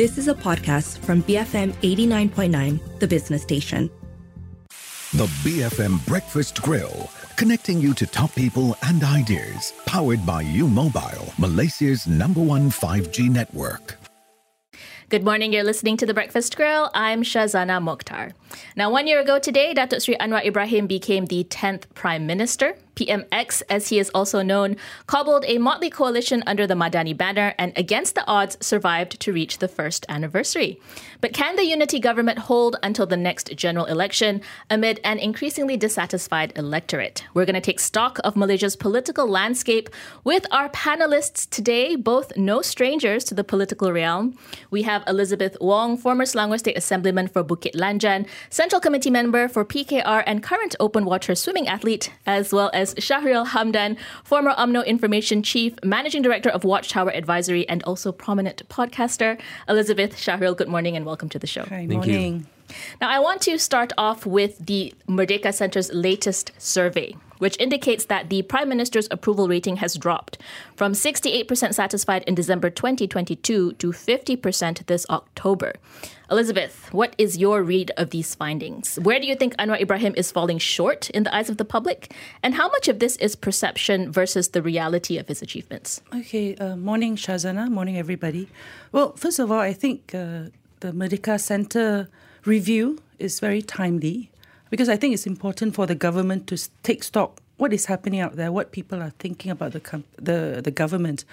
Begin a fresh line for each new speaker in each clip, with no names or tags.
This is a podcast from BFM 89.9, the business station.
The BFM Breakfast Grill, connecting you to top people and ideas. Powered by U Mobile, Malaysia's number one 5G network.
Good morning. You're listening to The Breakfast Grill. I'm Shazana Mokhtar. Now, one year ago today, Datuk Sri Anwar Ibrahim became the 10th Prime Minister. PMX, as he is also known, cobbled a motley coalition under the Madani banner and against the odds survived to reach the first anniversary. But can the unity government hold until the next general election amid an increasingly dissatisfied electorate? We're going to take stock of Malaysia's political landscape with our panelists today, both no strangers to the political realm. We have Elizabeth Wong, former Selangor State Assemblyman for Bukit Lanjan, Central Committee member for PKR, and current open water swimming athlete, as well as Shahril Hamdan, former UMNO Information Chief, Managing Director of Watchtower Advisory, and also prominent podcaster. Elizabeth Shahril, good morning and welcome to the show.
Hi, Thank morning. You.
Now, I want to start off with the Merdeka Centre's latest survey, which indicates that the Prime Minister's approval rating has dropped from 68% satisfied in December 2022 to 50% this October. Elizabeth, what is your read of these findings? Where do you think Anwar Ibrahim is falling short in the eyes of the public? And how much of this is perception versus the reality of his achievements?
Okay, uh, morning, Shazana. Morning, everybody. Well, first of all, I think uh, the Merdeka Center review is very timely because I think it's important for the government to take stock what is happening out there, what people are thinking about the the the government.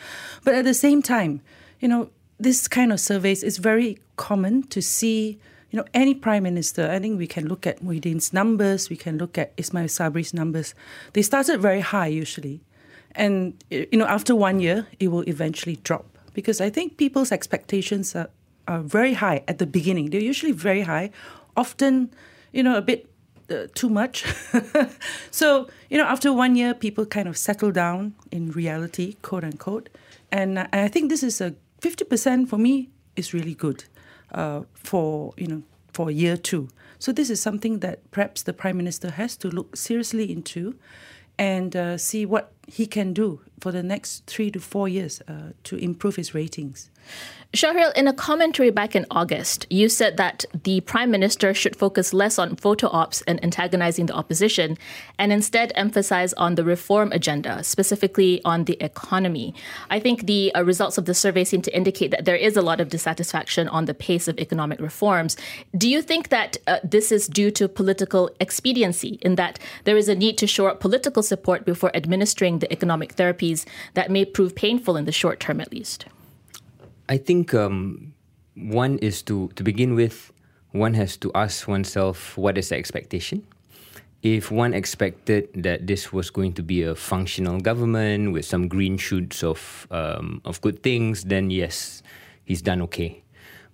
But at the same time, you know, this kind of surveys is very common to see. You know, any prime minister. I think we can look at Muhyiddin's numbers. We can look at Ismail Sabri's numbers. They started very high usually, and you know, after one year, it will eventually drop because I think people's expectations are are very high at the beginning. They're usually very high, often, you know, a bit uh, too much. so, you know, after one year, people kind of settle down in reality, quote unquote. And, I think this is a 50% for me is really good uh, for, you know, for year two. So this is something that perhaps the Prime Minister has to look seriously into and uh, see what he can do for the next three to four years uh, to improve his ratings.
Shahril, in a commentary back in August, you said that the Prime Minister should focus less on photo ops and antagonizing the opposition and instead emphasize on the reform agenda, specifically on the economy. I think the uh, results of the survey seem to indicate that there is a lot of dissatisfaction on the pace of economic reforms. Do you think that uh, this is due to political expediency, in that there is a need to shore up political support before administering the economic therapies that may prove painful in the short term at least?
I think um, one is to to begin with, one has to ask oneself what is the expectation. If one expected that this was going to be a functional government with some green shoots of um, of good things, then yes, he's done okay.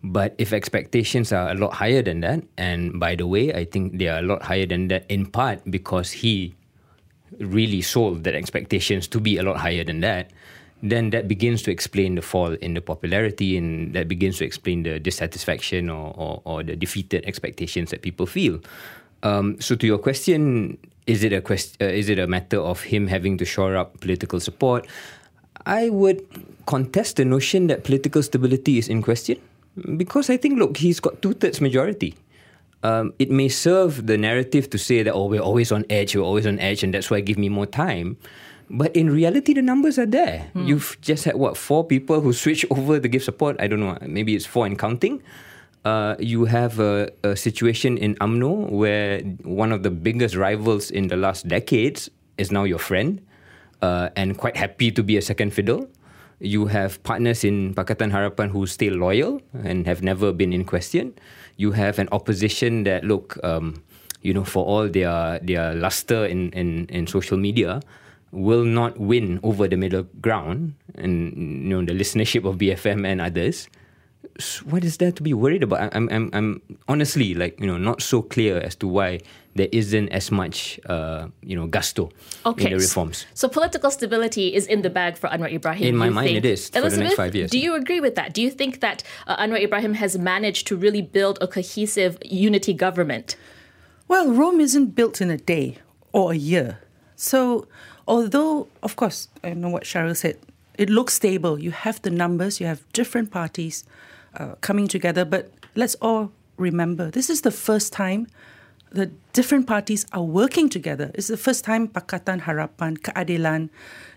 But if expectations are a lot higher than that, and by the way, I think they are a lot higher than that in part because he really sold that expectations to be a lot higher than that, then that begins to explain the fall in the popularity and that begins to explain the dissatisfaction or, or, or the defeated expectations that people feel. Um, so, to your question, is it a quest- uh, is it a matter of him having to shore up political support? I would contest the notion that political stability is in question because I think, look, he's got two thirds majority. Um, it may serve the narrative to say that, oh, we're always on edge, we're always on edge, and that's why give me more time. But in reality, the numbers are there. Hmm. You've just had what four people who switch over to give support. I don't know. Maybe it's four and counting. Uh, you have a, a, situation in UMNO where one of the biggest rivals in the last decades is now your friend, uh, and quite happy to be a second fiddle. You have partners in Pakatan Harapan who stay loyal and have never been in question. You have an opposition that look, um, you know, for all their their luster in in, in social media, will not win over the middle ground and you know the listenership of BFM and others, what is there to be worried about? I'm, I'm, I'm honestly like you know not so clear as to why there isn't as much uh, you know gusto okay. in the reforms.
So political stability is in the bag for Anwar Ibrahim.
In my mind,
think.
it is
Elizabeth,
for the next five years.
Do you agree with that? Do you think that uh, Anwar Ibrahim has managed to really build a cohesive unity government?
Well, Rome isn't built in a day or a year. So Although, of course, I know what Shahril said, it looks stable. You have the numbers, you have different parties uh, coming together. But let's all remember this is the first time the different parties are working together. It's the first time Pakatan Harapan, Keadilan,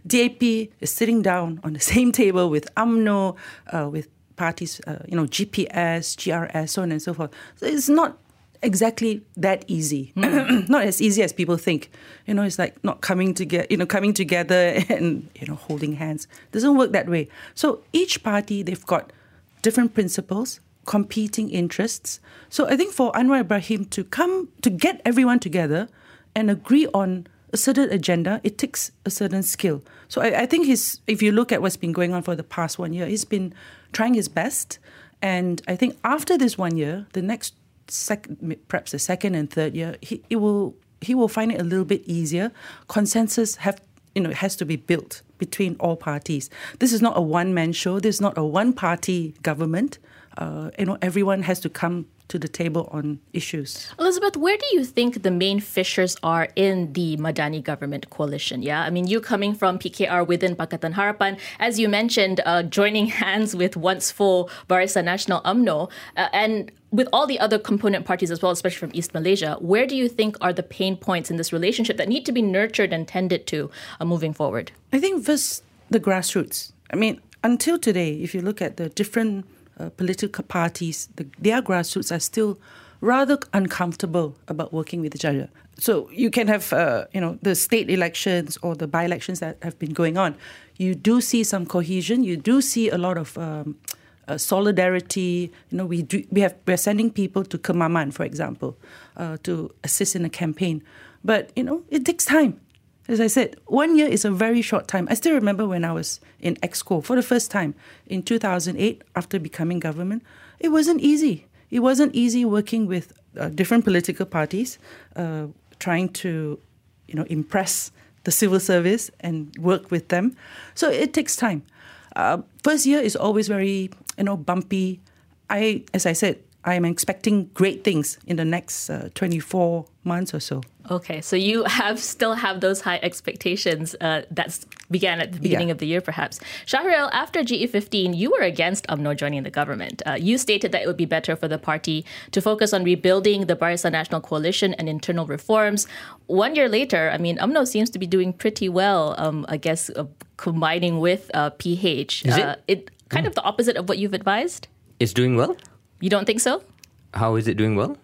DAP is sitting down on the same table with UMNO, uh, with parties, uh, you know, GPS, GRS, so on and so forth. So it's not exactly that easy. Mm. not as easy as people think. You know, it's like not coming together, you know, coming together and, you know, holding hands. It doesn't work that way. So each party, they've got different principles, competing interests. So I think for Anwar Ibrahim to come to get everyone together and agree on a certain agenda, it takes a certain skill. So I, I think he's, if you look at what's been going on for the past one year, he's been trying his best. And I think after this one year, the next sec- perhaps the second and third year, he, will he will find it a little bit easier. Consensus have you know has to be built between all parties. This is not a one man show. This is not a one party government. Uh, you know, everyone has to come to the table on issues.
Elizabeth, where do you think the main fissures are in the Madani government coalition? Yeah, I mean, you coming from PKR within Pakatan Harapan, as you mentioned, uh, joining hands with once full Barisan Nasional UMNO, uh, and with all the other component parties as well, especially from East Malaysia, where do you think are the pain points in this relationship that need to be nurtured and tended to uh, moving forward?
I think first the grassroots. I mean, until today, if you look at the different uh, political parties, the, their grassroots are still rather uncomfortable about working with each other. So you can have, uh, you know, the state elections or the by-elections that have been going on. You do see some cohesion. You do see a lot of um, uh, solidarity. You know, we do, we have we're sending people to Kemaman, for example, uh, to assist in a campaign. But you know, it takes time. As I said, one year is a very short time. I still remember when I was in Exco for the first time in 2008 after becoming government. It wasn't easy. It wasn't easy working with uh, different political parties, uh, trying to, you know, impress the civil service and work with them. So it takes time. Uh, first year is always very, you know, bumpy. I, as I said, I am expecting great things in the next uh, 24 months or so.
Okay, so you have still have those high expectations uh, that began at the beginning yeah. of the year, perhaps. Shahril, after GE15, you were against UMNO joining the government. Uh, you stated that it would be better for the party to focus on rebuilding the Barisan Nasional Coalition and internal reforms. One year later, I mean, UMNO seems to be doing pretty well, um, I guess, uh, combining with PH.
Is it? Uh,
it kind mm. of the opposite of what you've advised?
It's doing well?
You don't think so?
How is it doing well?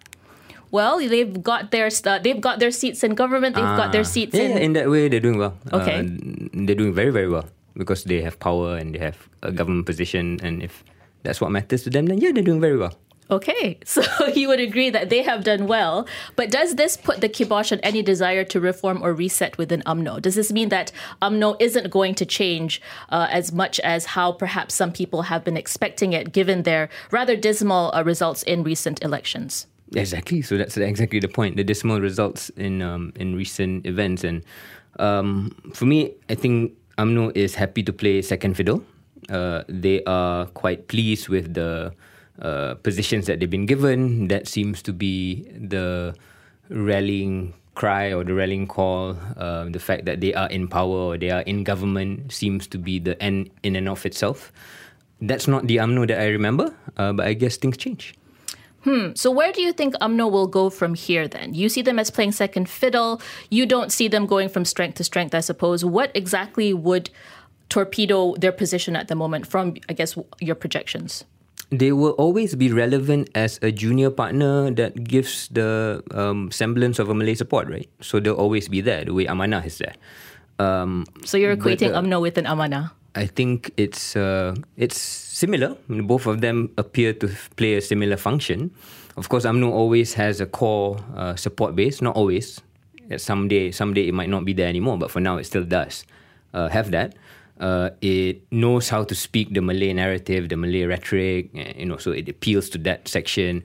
Well, they've got their uh, they've got their seats in government. They've got their ah. seats
yeah,
in.
in that way, they're doing well.
Okay, uh,
they're doing very very well because they have power and they have a government position, and if that's what matters to them, then yeah, they're doing very well.
Okay, so you would agree that they have done well, but does this put the kibosh on any desire to reform or reset within UMNO? Does this mean that UMNO isn't going to change uh, as much as how perhaps some people have been expecting it, given their rather dismal uh, results in recent elections?
Exactly. So that's exactly the point. The dismal results in um, in recent events, and um, for me, I think UMNO is happy to play second fiddle. Uh, they are quite pleased with the uh, positions that they've been given. That seems to be the rallying cry or the rallying call. Uh, the fact that they are in power or they are in government seems to be the end in and of itself. That's not the UMNO that I remember, uh, but I guess things change.
Hmm. So where do you think UMNO will go from here then? You see them as playing second fiddle. You don't see them going from strength to strength, I suppose. What exactly would torpedo their position at the moment from, I guess, your projections?
They will always be relevant as a junior partner that gives the um, semblance of a Malay support, right? So they'll always be there, the way Amanah is there. Um,
so you're equating but, uh, UMNO with an Amanah?
I think it's uh, it's similar. Both of them appear to play a similar function. Of course, UMNO always has a core uh, support base. Not always. Someday, someday it might not be there anymore, but for now, it still does uh, have that uh, it knows how to speak the Malay narrative, the Malay rhetoric, eh, you know, so it appeals to that section.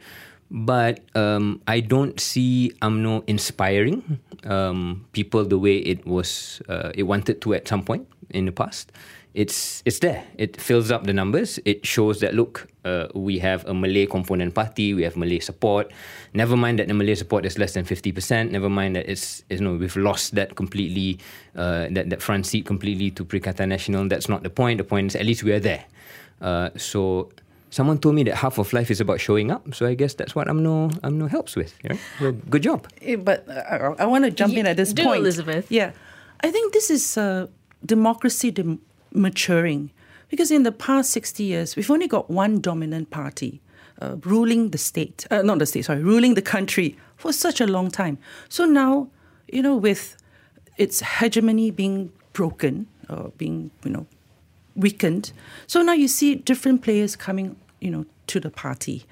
But um, I don't see UMNO inspiring um, people the way it was, uh, it wanted to at some point in the past it's it's there. It fills up the numbers. It shows that look, uh, we have a Malay component party. We have Malay support. Never mind that the Malay support is less than fifty percent. Never mind that it's, it's you know we've lost that completely, uh, that that front seat completely to Perikatan Nasional. That's not the point. The point is at least we are there. Uh, so someone told me that half of life is about showing up. So I guess that's what UMNO UMNO helps with. Right? Well, good job.
Eh, But uh, I, I want to jump in at this
do,
point.
Elizabeth.
Yeah. I think this is uh, democracy dem- maturing because in the past 60 years, we've only got one dominant party uh, ruling the state, uh, not the state, sorry, ruling the country for such a long time. So now, you know, with its hegemony being broken or being, you know, weakened. So now you see different players coming, you know, to the party.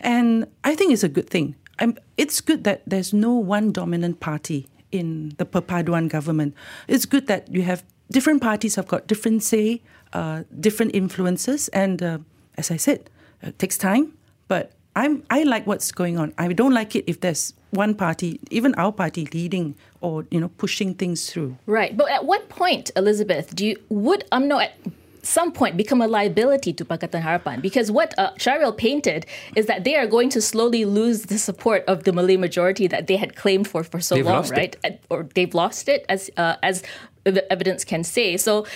And I think it's a good thing. I'm, it's good that there's no one dominant party in the Perpaduan government. It's good that you have different parties have got different say, uh, different influences, and uh, as I said, it takes time. But I'm I like what's going on. I don't like it if there's one party, even our party, leading or you know pushing things through.
Right. But at what point, Elizabeth, do you would UMNO at some point become a liability to Pakatan Harapan? Because what uh, Shahril painted is that they are going to slowly lose the support of the Malay majority that they had claimed for for so
They've
long,
lost it.
right? Or they've lost it, as uh, as the evidence can say. So.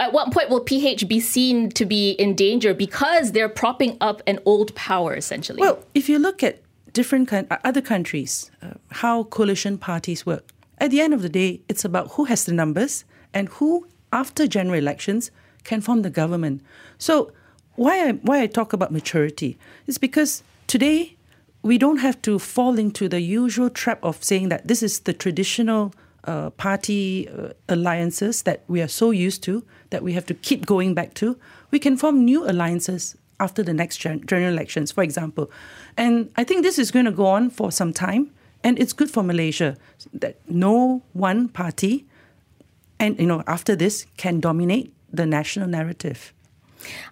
At what point will PH be seen to be in danger because they're propping up an old power, essentially?
Well, if you look at different coun- uh, other countries, uh, how coalition parties work, at the end of the day, it's about who has the numbers and who, after general elections, can form the government. So, why I, why I talk about maturity is because today we don't have to fall into the usual trap of saying that this is the traditional uh, party uh, alliances that we are so used to that we have to keep going back to. We can form new alliances after the next gen- general elections, for example. And I think this is going to go on for some time, and it's good for Malaysia that no one party, and you know, after this, can dominate the national narrative.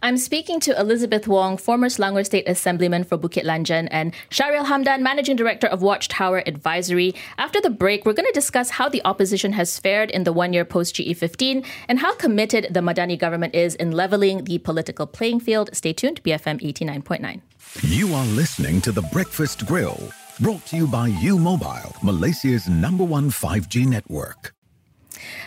I'm speaking to Elizabeth Wong, former Selangor State Assemblyman for Bukit Lanjan, and Shahril Hamdan, Managing Director of Watchtower Advisory. After the break, we're going to discuss how the opposition has fared in the one year post GE15 and how committed the Madani government is in leveling the political playing field. Stay tuned, BFM 89.9.
You are listening to The Breakfast Grill, brought to you by U Mobile, Malaysia's number one 5G network.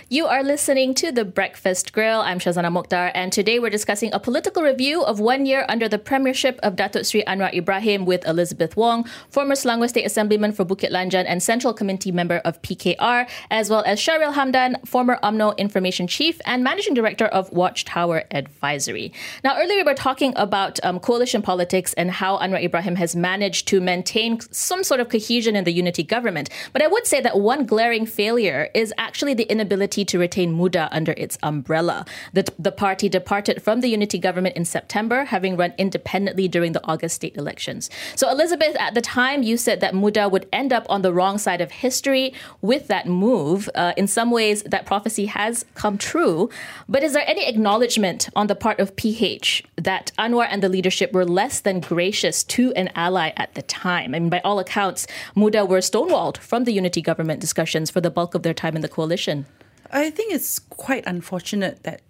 You are listening to The Breakfast Grill. I'm Shazana Mokhtar, and today we're discussing a political review of one year under the premiership of Datuk Sri Anwar Ibrahim with Elizabeth Wong, former Selangor State Assemblyman for Bukit Lanjan and Central Committee member of PKR, as well as Shahril Hamdan, former UMNO Information Chief and Managing Director of Watchtower Advisory. Now, earlier we were talking about um, coalition politics and how Anwar Ibrahim has managed to maintain some sort of cohesion in the unity government. But I would say that one glaring failure is actually the inability to retain Muda under its umbrella. The, the party departed from the unity government in September, having run independently during the August state elections. So, Elizabeth, at the time, you said that Muda would end up on the wrong side of history with that move. Uh, in some ways, that prophecy has come true. But is there any acknowledgement on the part of PH that Anwar and the leadership were less than gracious to an ally at the time? I mean, by all accounts, Muda were stonewalled from the unity government discussions for the bulk of their time in the coalition.
I think it's quite unfortunate that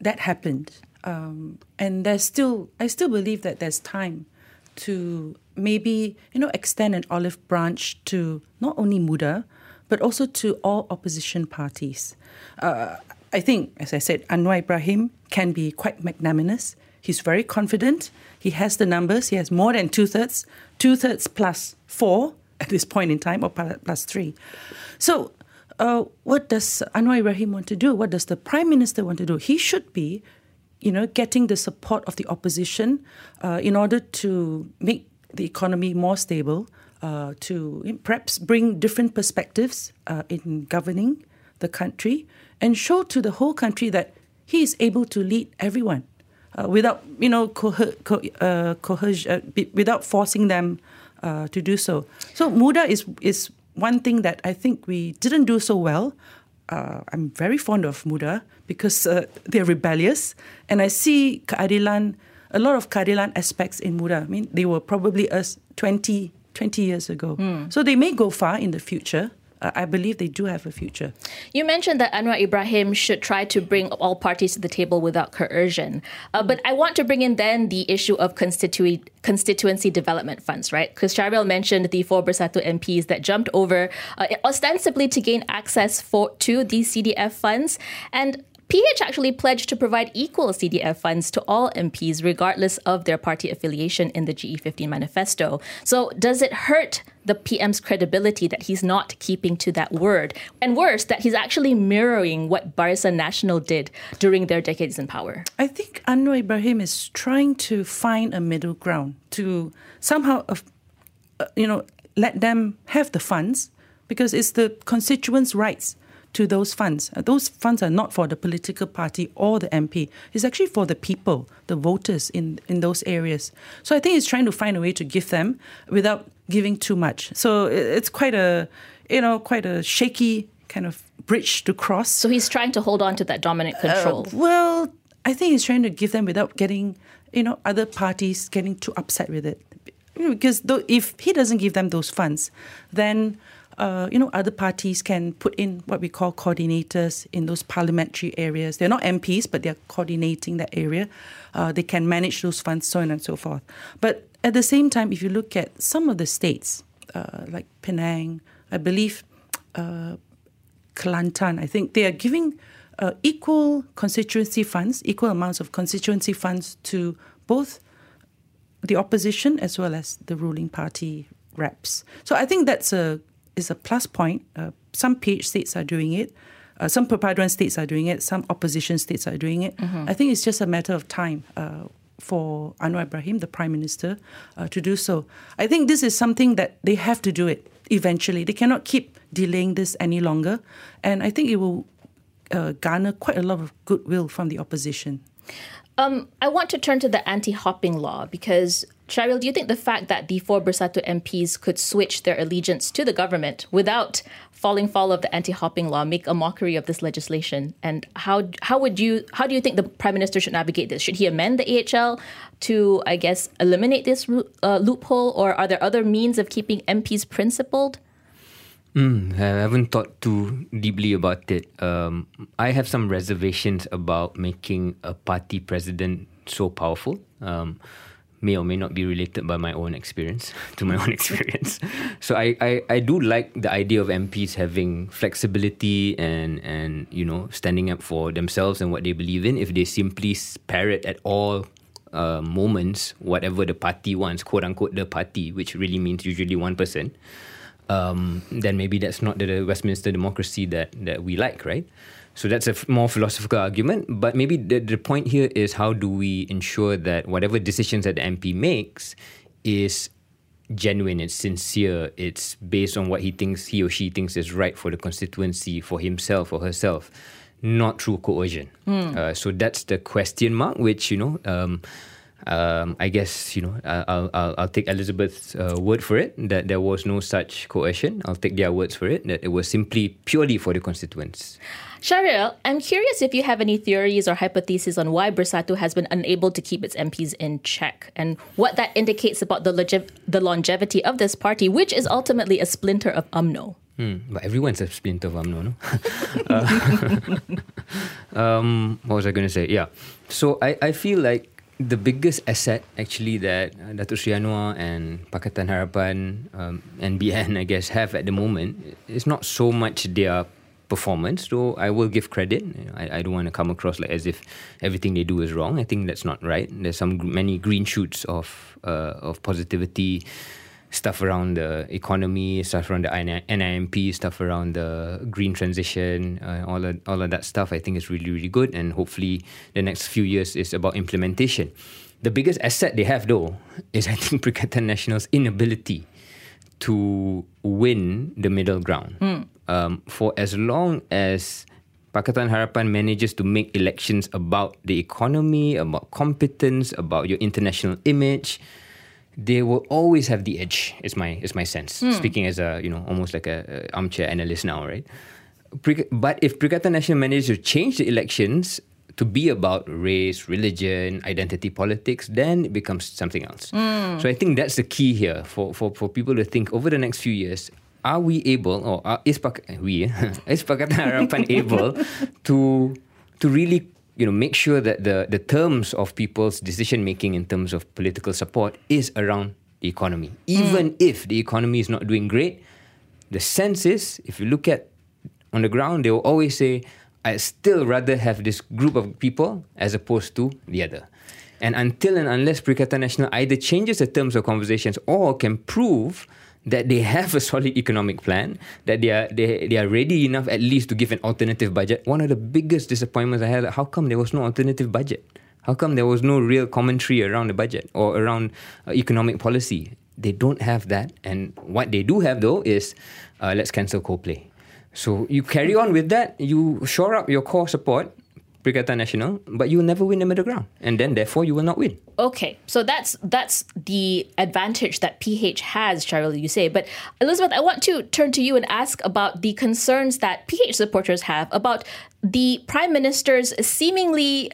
that happened, um, and there's still I still believe that there's time to maybe you know extend an olive branch to not only Muda but also to all opposition parties. Uh, I think, as I said, Anwar Ibrahim can be quite magnanimous. He's very confident. He has the numbers. He has more than two thirds, two thirds plus four at this point in time, or plus three. So uh, what does Anwar Ibrahim want to do? What does the prime minister want to do? He should be, you know, getting the support of the opposition uh, in order to make the economy more stable, uh, to perhaps bring different perspectives uh, in governing the country, and show to the whole country that he is able to lead everyone uh, without, you know, cohe- co- cohe- be- without forcing them to do so. So Muda is is one thing that I think we didn't do so well. Uh, I'm very fond of Muda because uh, they're rebellious, and I see keadilan, a lot of keadilan aspects in Muda. I mean, they were probably us 20, 20 years ago. So they may go far in the future. I believe they do have a future.
You mentioned that Anwar Ibrahim should try to bring all parties to the table without coercion. Uh, but I want to bring in then the issue of constitu- constituency development funds, right? Because Shahril mentioned the four Bersatu MPs that jumped over uh, ostensibly to gain access for to these CDF funds. And PH actually pledged to provide equal CDF funds to all MPs, regardless of their party affiliation in the GE15 manifesto. So, does it hurt the PM's credibility that he's not keeping to that word? And worse, that he's actually mirroring what Barisan Nasional did during their decades in power?
I think Anwar Ibrahim is trying to find a middle ground to somehow, uh, uh, you know, let them have the funds because it's the constituents' rights to those funds. Uh, those funds are not for the political party or the MP. It's actually for the people, the voters in, in those areas. So I think he's trying to find a way to give them without giving too much. So it's quite a, you know, quite a shaky kind of bridge to cross.
So he's trying to hold on to that dominant uh, control.
Uh, well, I think he's trying to give them without getting, you know, other parties getting too upset with it. Because if he doesn't give them those funds, then uh, you know, other parties can put in what we call coordinators in those parliamentary areas. They're not MPs, but they're coordinating that area. Uh, they can manage those funds, so on and so forth. But at the same time, if you look at some of the states, uh, like Penang, I believe uh, Kelantan, I think they are giving uh, equal constituency funds, equal amounts of constituency funds to both the opposition as well as the ruling party reps. So I think that's a is a plus point. Uh, some PH states are doing it. Uh, some perpaduan states are doing it. Some opposition states are doing it. Mm-hmm. I think it's just a matter of time uh, for Anwar Ibrahim, the prime minister, uh, to do so. I think this is something that they have to do it eventually. They cannot keep delaying this any longer, and I think it will uh, garner quite a lot of goodwill from the opposition.
Um, I want to turn to the anti-hopping law because Shahril, do you think the fact that the four Bersatu MPs could switch their allegiance to the government without falling foul of the anti-hopping law make a mockery of this legislation? And how how would you how do you think the prime minister should navigate this? Should he amend the AHL to, I guess, eliminate this uh, loophole, or are there other means of keeping MPs principled?
Mm, I haven't thought too deeply about it. Um, I have some reservations about making a party president so powerful. Um, may or may not be related by my own experience to my own experience. So I, I, I do like the idea of MPs having flexibility and and you know standing up for themselves and what they believe in. If they simply parrot at all uh, moments whatever the party wants, quote unquote the party, which really means usually one person, um, then maybe that's not the Westminster democracy that that we like, right? So that's a more philosophical argument. But maybe the, the point here is how do we ensure that whatever decisions that the MP makes is genuine, it's sincere, it's based on what he thinks, he or she thinks is right for the constituency, for himself or herself, not through coercion. Mm. Uh, so that's the question mark, which, you know, um, um, I guess you know I'll I'll, I'll take Elizabeth's uh, word for it that there was no such coercion. I'll take their words for it that it was simply purely for the constituents.
Shahril, I'm curious if you have any theories or hypotheses on why Bersatu has been unable to keep its MPs in check and what that indicates about the, loge- the longevity of this party, which is ultimately a splinter of UMNO.
Hmm, but everyone's a splinter of UMNO, no? uh, um, what was I going to say? Yeah. So I, I feel like the biggest asset actually that uh, Datuk Sri Anwar and Pakatan Harapan um, and BN, I guess, have at the moment is not so much their performance, though I will give credit. I, I don't want to come across like as if everything they do is wrong. I think that's not right. There's some many green shoots of uh, of positivity, stuff around the economy, stuff around the NIMP, stuff around the green transition, uh, all of, all of that stuff. I think is really really good, and hopefully the next few years is about implementation. The biggest asset they have, though, is I think Perikatan Nasional's inability to win the middle ground. Mm um, for as long as Pakatan Harapan manages to make elections about the economy, about competence, about your international image, they will always have the edge. Is my is my sense. Mm. Speaking as a you know almost like a, a armchair analyst now, right? But if Perikatan Nasional manages to change the elections to be about race, religion, identity politics, then it becomes something else. Mm. So I think that's the key here for, for, for people to think over the next few years are we able or are, is pak we is Pakatan Harapan able to to really you know make sure that the the terms of people's decision making in terms of political support is around the economy even mm. if the economy is not doing great the sense is if you look at on the ground they will always say I still rather have this group of people as opposed to the other. And until and unless Perikatan Nasional either changes the terms of conversations or can prove that they have a solid economic plan, that they are they, they are ready enough at least to give an alternative budget. One of the biggest disappointments I had, how come there was no alternative budget? How come there was no real commentary around the budget or around uh, economic policy? They don't have that. And what they do have though is uh, let's cancel Coldplay. So you carry on with that, you shore up your core support, Perikatan Nasional, but you will never win the middle ground. And then therefore you will not win.
Okay, so that's that's the advantage that PH has, Shahril, you say. But Elizabeth, I want to turn to you and ask about the concerns that PH supporters have about the Prime Minister's seemingly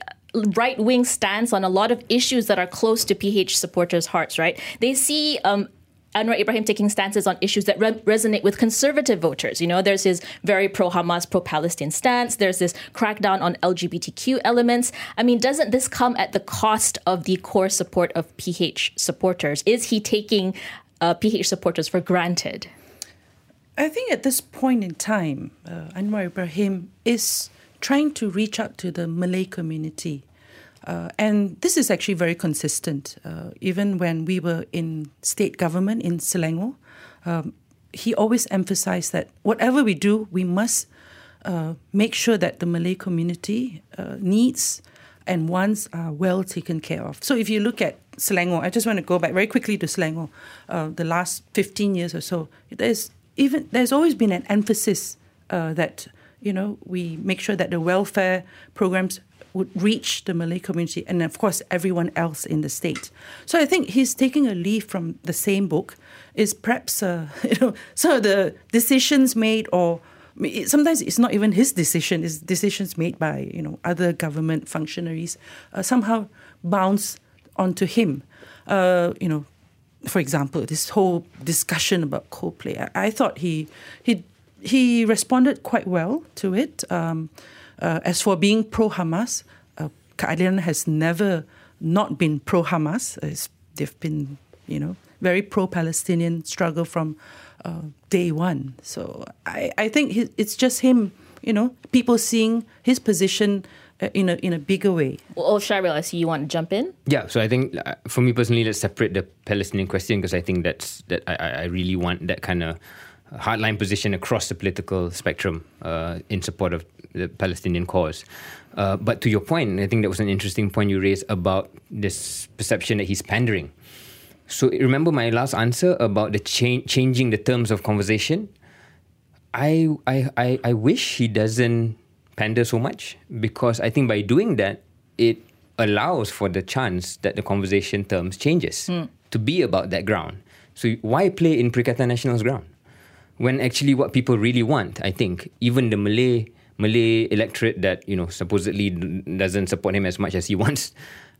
right wing stance on a lot of issues that are close to PH supporters' hearts, right? They see um, Anwar Ibrahim taking stances on issues that re- resonate with conservative voters. You know, there's his very pro Hamas, pro Palestine stance. There's this crackdown on LGBTQ elements. I mean, doesn't this come at the cost of the core support of PH supporters? Is he taking uh, PH supporters for granted?
I think at this point in time, uh, Anwar Ibrahim is trying to reach out to the Malay community. Uh, and this is actually very consistent. Uh, even when we were in state government in Selangor, um, he always emphasized that whatever we do, we must uh, make sure that the Malay community uh, needs and wants are well taken care of. So if you look at Selangor, I just want to go back very quickly to Selangor. Uh, the last 15 years or so, there's even there's always been an emphasis uh, that you know we make sure that the welfare programs would reach the Malay community and, of course, everyone else in the state. So I think he's taking a leaf from the same book. Is perhaps uh, you know some of the decisions made, or sometimes it's not even his decision; it's decisions made by you know other government functionaries uh, somehow bounce onto him. Uh, you know, for example, this whole discussion about Coldplay. I, I thought he he he responded quite well to it. Um, uh, as for being pro Hamas, uh, Keadilan has never not been pro Hamas. they've been, you know, very pro Palestinian struggle from uh, day one. So I, I think it's just him, you know, people seeing his position uh, in a in a bigger way.
Well, oh, Shahril, I see you want to jump in.
Yeah, so I think uh, for me personally, let's separate the Palestinian question because I think that's that I, I really want that kind of hardline position across the political spectrum uh, in support of the Palestinian cause. Uh, but to your point, I think that was an interesting point you raised about this perception that he's pandering. So remember my last answer about the cha- changing the terms of conversation. I, I I I wish he doesn't pander so much because I think by doing that it allows for the chance that the conversation terms changes mm. to be about that ground. So why play in Perikatan Nasional's ground? When actually what people really want, I think, even the Malay Malay electorate that you know supposedly doesn't support him as much as he wants.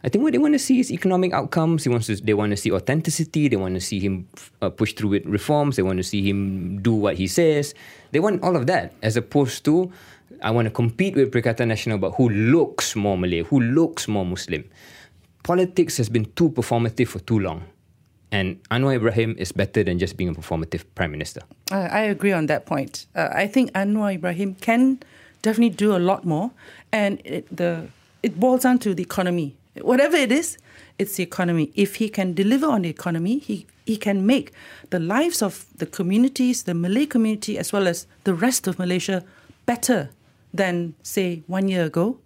I think what they want to see is economic outcomes. He wants to, they want to see authenticity. They want to see him uh, push through with reforms. They want to see him do what he says. They want all of that, as opposed to I want to compete with Perikatan Nasional, but who looks more Malay, who looks more Muslim. Politics has been too performative for too long. And Anwar Ibrahim is better than just being a performative prime minister.
Uh, I agree on that point. Uh, I think Anwar Ibrahim can definitely do a lot more, and it, the it boils down to the economy. Whatever it is, it's the economy. If he can deliver on the economy, he he can make the lives of the communities, the Malay community, as well as the rest of Malaysia, better than say one year ago.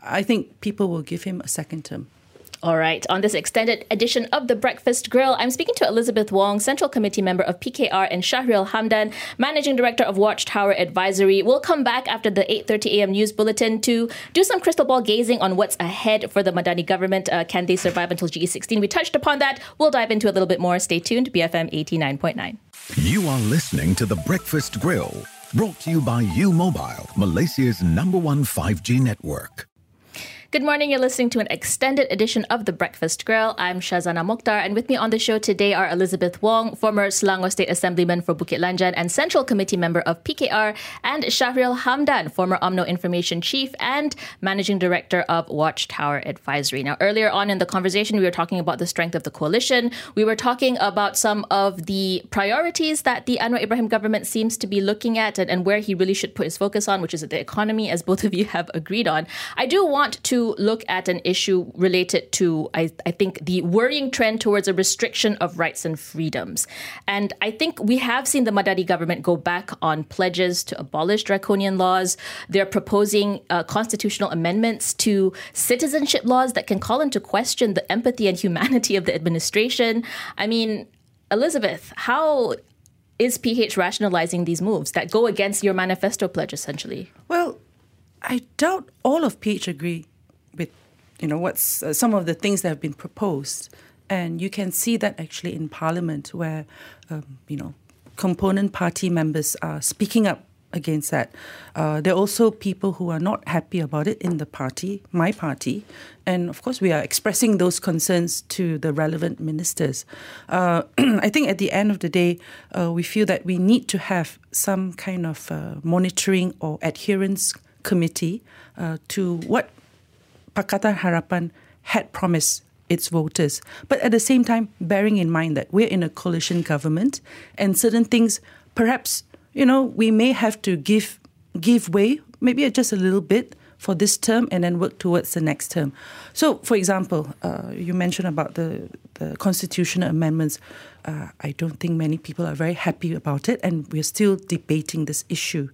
I think people will give him a second term.
All right. On this extended edition of the Breakfast Grill, I'm speaking to Elizabeth Wong, Central Committee member of PKR, and Shahril Hamdan, Managing Director of Watchtower Advisory. We'll come back after the 8:30 a.m. news bulletin to do some crystal ball gazing on what's ahead for the Madani government. Uh, can they survive until GE16? We touched upon that. We'll dive into a little bit more. Stay tuned. BFM 89.9.
You are listening to the Breakfast Grill, brought to you by U Mobile, Malaysia's number one 5G network.
Good morning. You're listening to an extended edition of The Breakfast Grill. I'm Shazana Mokhtar, and with me on the show today are Elizabeth Wong, former Selangor State Assemblyman for Bukit Lanjan and Central Committee member of PKR, and Shahril Hamdan, former UMNO Information Chief and Managing Director of Watchtower Advisory. Now, earlier on in the conversation, we were talking about the strength of the coalition. We were talking about some of the priorities that the Anwar Ibrahim government seems to be looking at and, and where he really should put his focus on, which is the economy, as both of you have agreed on. I do want to look at an issue related to, I, I think, the worrying trend towards a restriction of rights and freedoms. And I think we have seen the Madani government go back on pledges to abolish draconian laws. They're proposing uh, constitutional amendments to citizenship laws that can call into question the empathy and humanity of the administration. I mean, Elizabeth, how is PH rationalizing these moves that go against your manifesto pledge, essentially?
Well, I doubt all of PH agree you know, what's uh, some of the things that have been proposed, and you can see that actually in Parliament, where, um, you know, component party members are speaking up against that. Uh, there are also people who are not happy about it in the party, my party, and of course we are expressing those concerns to the relevant ministers. Uh, I think at the end of the day, uh, we feel that we need to have some kind of uh, monitoring or adherence committee uh, to what Pakatan Harapan had promised its voters. But at the same time, bearing in mind that we're in a coalition government and certain things, perhaps, you know, we may have to give give way, maybe just a little bit for this term and then work towards the next term. So, for example, uh, you mentioned about the, the constitutional amendments. Uh, I don't think many people are very happy about it, and we're still debating this issue.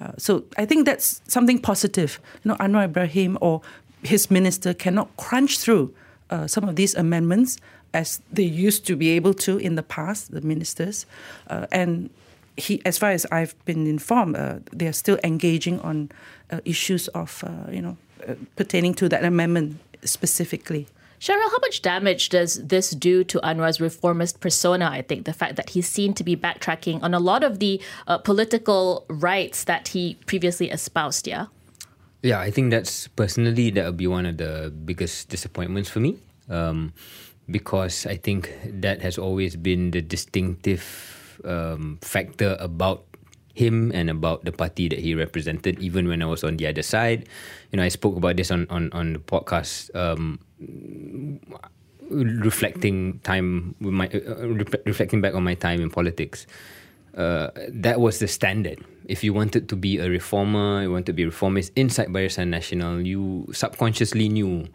Uh, so, I think that's something positive. You know, Anwar Ibrahim or his minister cannot crunch through uh, some of these amendments as they used to be able to in the past, the ministers. Uh, and he, as far as I've been informed, uh, they are still engaging on uh, issues of, uh, you know, uh, pertaining to that amendment specifically.
Shahril, how much damage does this do to Anwar's reformist persona? I think the fact that he's seen to be backtracking on a lot of the uh, political rights that he previously espoused, yeah?
Yeah, I think that's personally that would be one of the biggest disappointments for me, um, because I think that has always been the distinctive um, factor about him and about the party that he represented. Even when I was on the other side, you know, I spoke about this on on on the podcast. Um, reflecting time with my uh, reflecting back on my time in politics uh, that was the standard. If you wanted to be a reformer, you wanted to be a reformist inside Barisan Nasional, you subconsciously knew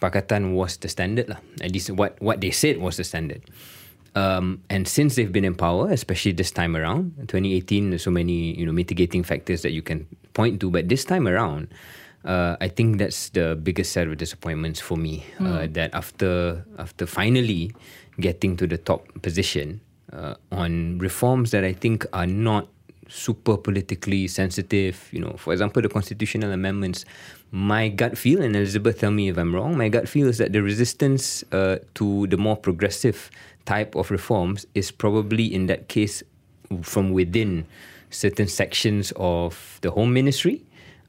Pakatan was the standard. Lah. At least what, what they said was the standard. Um, and since they've been in power, especially this time around, 2018, there's so many you know mitigating factors that you can point to. But this time around, uh, I think that's the biggest set of disappointments for me. Mm. Uh, that after after finally getting to the top position, uh, on reforms that I think are not super politically sensitive. You know, for example, the constitutional amendments. My gut feel, and Elizabeth, tell me if I'm wrong. My gut feel is that the resistance uh, to the more progressive type of reforms is probably in that case from within certain sections of the Home Ministry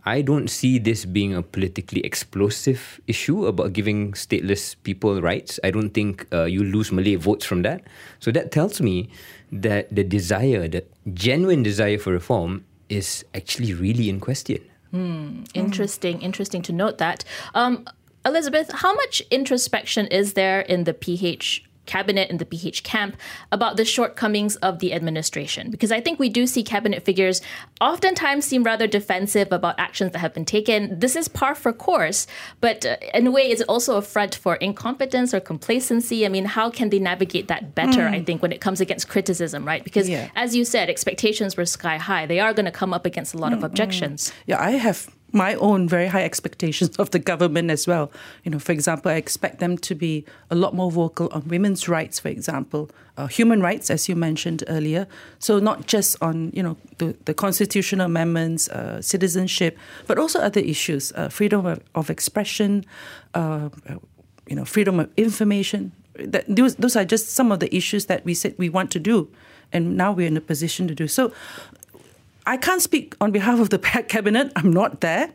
I don't see this being a politically explosive issue about giving stateless people rights. I don't think uh, you lose Malay votes from that. So that tells me that the desire, the genuine desire for reform, is actually really in question.
Hmm. Interesting, mm. interesting to note that. Um, Elizabeth, how much introspection is there in the PH cabinet and the PH camp about the shortcomings of the administration. Because I think we do see cabinet figures oftentimes seem rather defensive about actions that have been taken. This is par for course, but uh, in a way, is it also a front for incompetence or complacency? I mean, how can they navigate that better, mm. I think, when it comes against criticism, right? Because yeah. as you said, expectations were sky high. They are going to come up against a lot mm of objections.
Yeah, I have my own very high expectations of the government as well. You know, for example, I expect them to be a lot more vocal on women's rights, for example, uh, human rights, as you mentioned earlier. So not just on you know the, the constitutional amendments, uh, citizenship, but also other issues, uh, freedom of, of expression, uh, you know, freedom of information. That those, those are just some of the issues that we said we want to do, and now we're in a position to do so. I can't speak on behalf of the cabinet. I'm not there.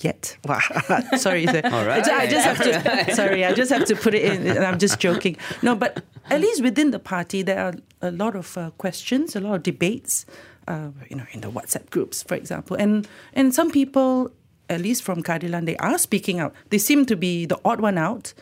yet. Wow. sorry.
All right.
I just have to. sorry, I just have to put it in. And I'm just joking. No, but at least within the party, there are a lot of uh, questions, a lot of debates. Uh, you know, in the WhatsApp groups, for example, and and some people, at least from Keadilan, they are speaking out. They seem to be the odd one out,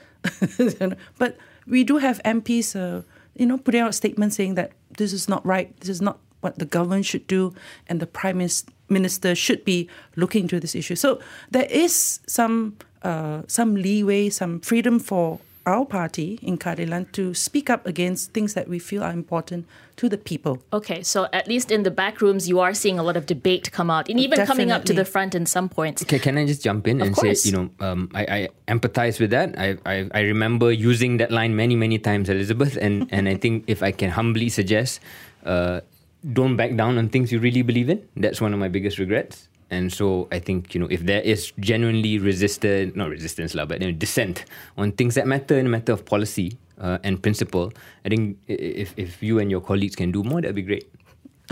but we do have MPs, uh, you know, putting out statements saying that this is not right. This is not what the government should do, and the prime minister should be looking into this issue. So there is some uh, some leeway, some freedom for our party in Keadilan to speak up against things that we feel are important to the people.
Okay, so at least in the back rooms, you are seeing a lot of debate come out, and even Definitely. coming up to the front in some points.
Okay, can I just jump in
of
and
course.
say, you know, um, I, I, empathize with that. I, I, I remember using that line many, many times, Elizabeth, and, and I think if I can humbly suggest, uh, don't back down on things you really believe in. That's one of my biggest regrets. And so I think, you know, if there is genuinely resistance, not resistance, lah, but you know, dissent on things that matter in a matter of policy uh, and principle, I think if, if you and your colleagues can do more, that'd be great.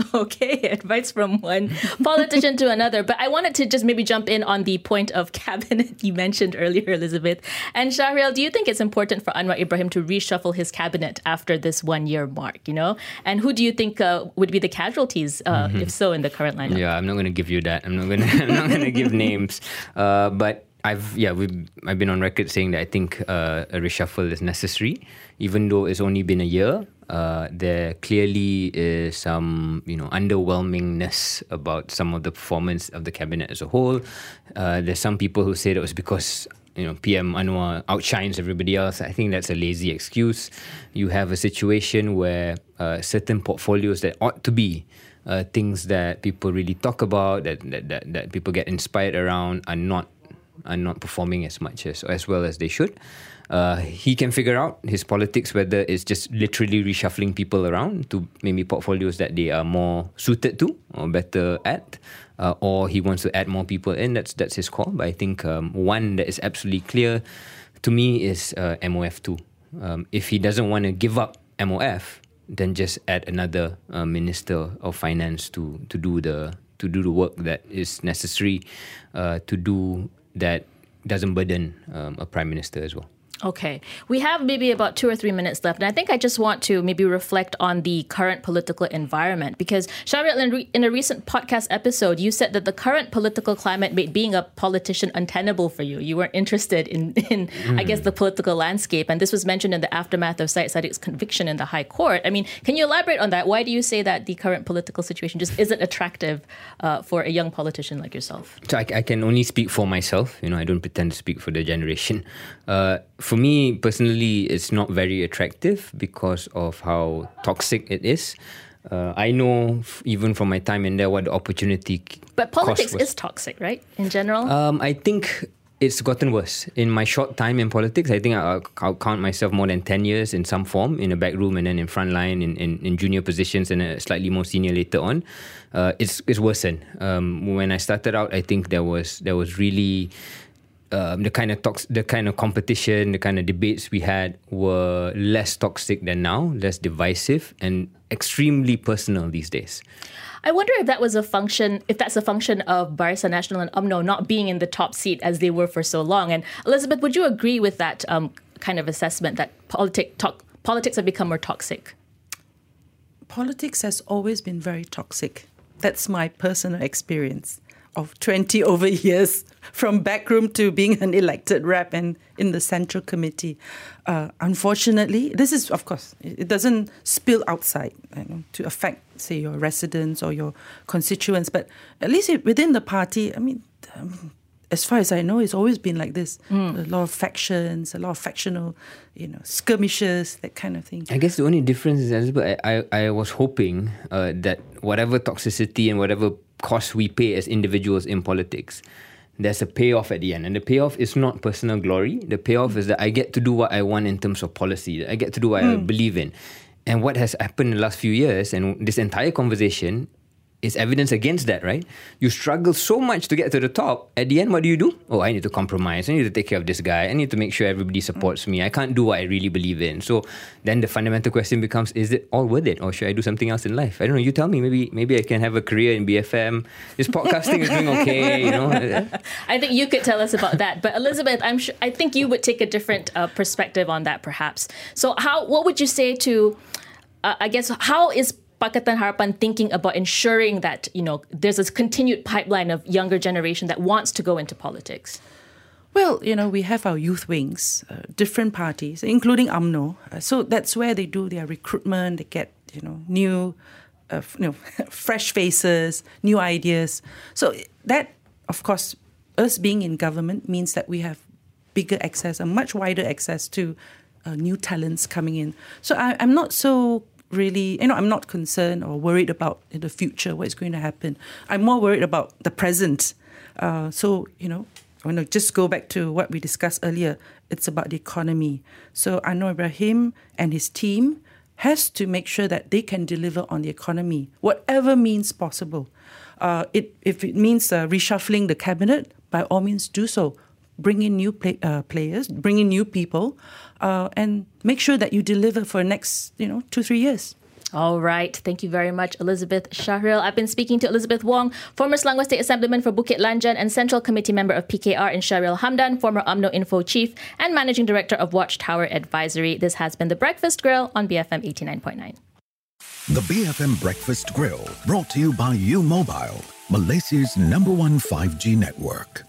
Okay, advice from one politician to another. But I wanted to just maybe jump in on the point of cabinet you mentioned earlier, Elizabeth. And Shahril, do you think it's important for Anwar Ibrahim to reshuffle his cabinet after this one year mark, you know? And who do you think uh, would be the casualties, uh, mm-hmm. if so, in the current lineup?
Yeah, I'm not going to give you that. I'm not going to I'm not going to give names. Uh, but I've yeah we I've been on record saying that I think uh, a reshuffle is necessary, even though it's only been a year. Uh, there clearly is some you know underwhelmingness about some of the performance of the cabinet as a whole. Uh, there's some people who say that it was because you know PM Anwar outshines everybody else. I think that's a lazy excuse. You have a situation where uh, certain portfolios that ought to be uh, things that people really talk about, that, that that that people get inspired around, are not are not performing as much as as well as they should. Uh, he can figure out his politics whether it's just literally reshuffling people around to maybe portfolios that they are more suited to or better at, uh, or he wants to add more people in. That's that's his call. But I think um, one that is absolutely clear to me is uh, MOF two. Um, if he doesn't want to give up MOF, then just add another uh, minister of finance to to do the to do the work that is necessary uh, to do that doesn't burden um, a prime minister as well.
Okay. We have maybe about two or three minutes left. And I think I just want to maybe reflect on the current political environment because, Shahril, in a recent podcast episode, you said that the current political climate made being a politician untenable for you. You weren't interested in, in mm. I guess, the political landscape. And this was mentioned in the aftermath of Syed Saddiq's conviction in the High Court. I mean, can you elaborate on that? Why do you say that the current political situation just isn't attractive uh, for a young politician like yourself?
So I, I, can only speak for myself. You know, I don't pretend to speak for the generation. Uh, for me personally, it's not very attractive because of how toxic it is. Uh, I know f- even from my time in there what the opportunity.
But politics is toxic, right? In general.
Um, I think it's gotten worse. In my short time in politics, I think I'll, I'll, count myself more than 10 years in some form, in a back room and then in front line, in, in, in junior positions and a slightly more senior later on. Uh, it's, it's worsened. Um, when I started out, I think there was, there was really um, the kind of tox- the kind of competition, the kind of debates we had were less toxic than now, less divisive, and extremely personal these days.
I wonder if that was a function, if that's a function of Barisan Nasional and UMNO not being in the top seat as they were for so long. And Elizabeth, would you agree with that um, kind of assessment that politic, to- politics have become more toxic?
Politics has always been very toxic. That's my personal experience of 20 over years from backroom to being an elected rep and in the central committee. Uh, unfortunately, this is, of course, it doesn't spill outside you know, to affect, say, your residents or your constituents, but at least within the party, I mean, um, as far as I know, it's always been like this. Mm. A lot of factions, a lot of factional, you know, skirmishes, that kind of thing.
I guess the only difference is, Elizabeth, I, I, I was hoping uh, that whatever toxicity and whatever cost we pay as individuals in politics, there's a payoff at the end. And the payoff is not personal glory. The payoff is that I get to do what I want in terms of policy. I get to do what mm. I hmm. believe in. And what has happened in the last few years and this entire conversation is evidence against that, right? You struggle so much to get to the top. At the end, what do you do? Oh, I need to compromise. I need to take care of this guy. I need to make sure everybody supports me. I can't do what I really believe in. So then the fundamental question becomes: Is it all worth it, or should I do something else in life? I don't know. You tell me. Maybe maybe I can have a career in BFM. This podcasting is doing okay. You know.
I think you could tell us about that. But Elizabeth, I'm sure I think you would take a different uh, perspective on that, perhaps. So how? What would you say to? Uh, I guess how is Pakatan Harapan thinking about ensuring that you know there's this continued pipeline of younger generation that wants to go into politics?
Well, you know, we have our youth wings, uh, different parties, including UMNO. Uh, so that's where they do their recruitment. They get you know new, uh, you know, fresh faces, new ideas. So that, of course, us being in government means that we have bigger access, a much wider access to uh, new talents coming in. So I, I'm not so really, you know, I'm not concerned or worried about in the future what's going to happen. I'm more worried about the present. Uh, so, you know, I want to just go back to what we discussed earlier. It's about the economy. So Anwar Ibrahim and his team has to make sure that they can deliver on the economy, whatever means possible. Uh, it, if it means uh, reshuffling the cabinet, by all means do so. Bring in new play, uh, players, bring in new people, uh, and make sure that you deliver for the next, you know, two, three years.
All right. Thank you very much, Elizabeth Shahril. I've been speaking to Elizabeth Wong, former Selangor State Assemblyman for Bukit Lanjan and Central Committee member of PKR, and Shahril Hamdan, former UMNO Info Chief and Managing Director of Watchtower Advisory. This has been The Breakfast Grill on BFM 89.9.
The BFM Breakfast Grill, brought to you by U Mobile, Malaysia's number one 5G network.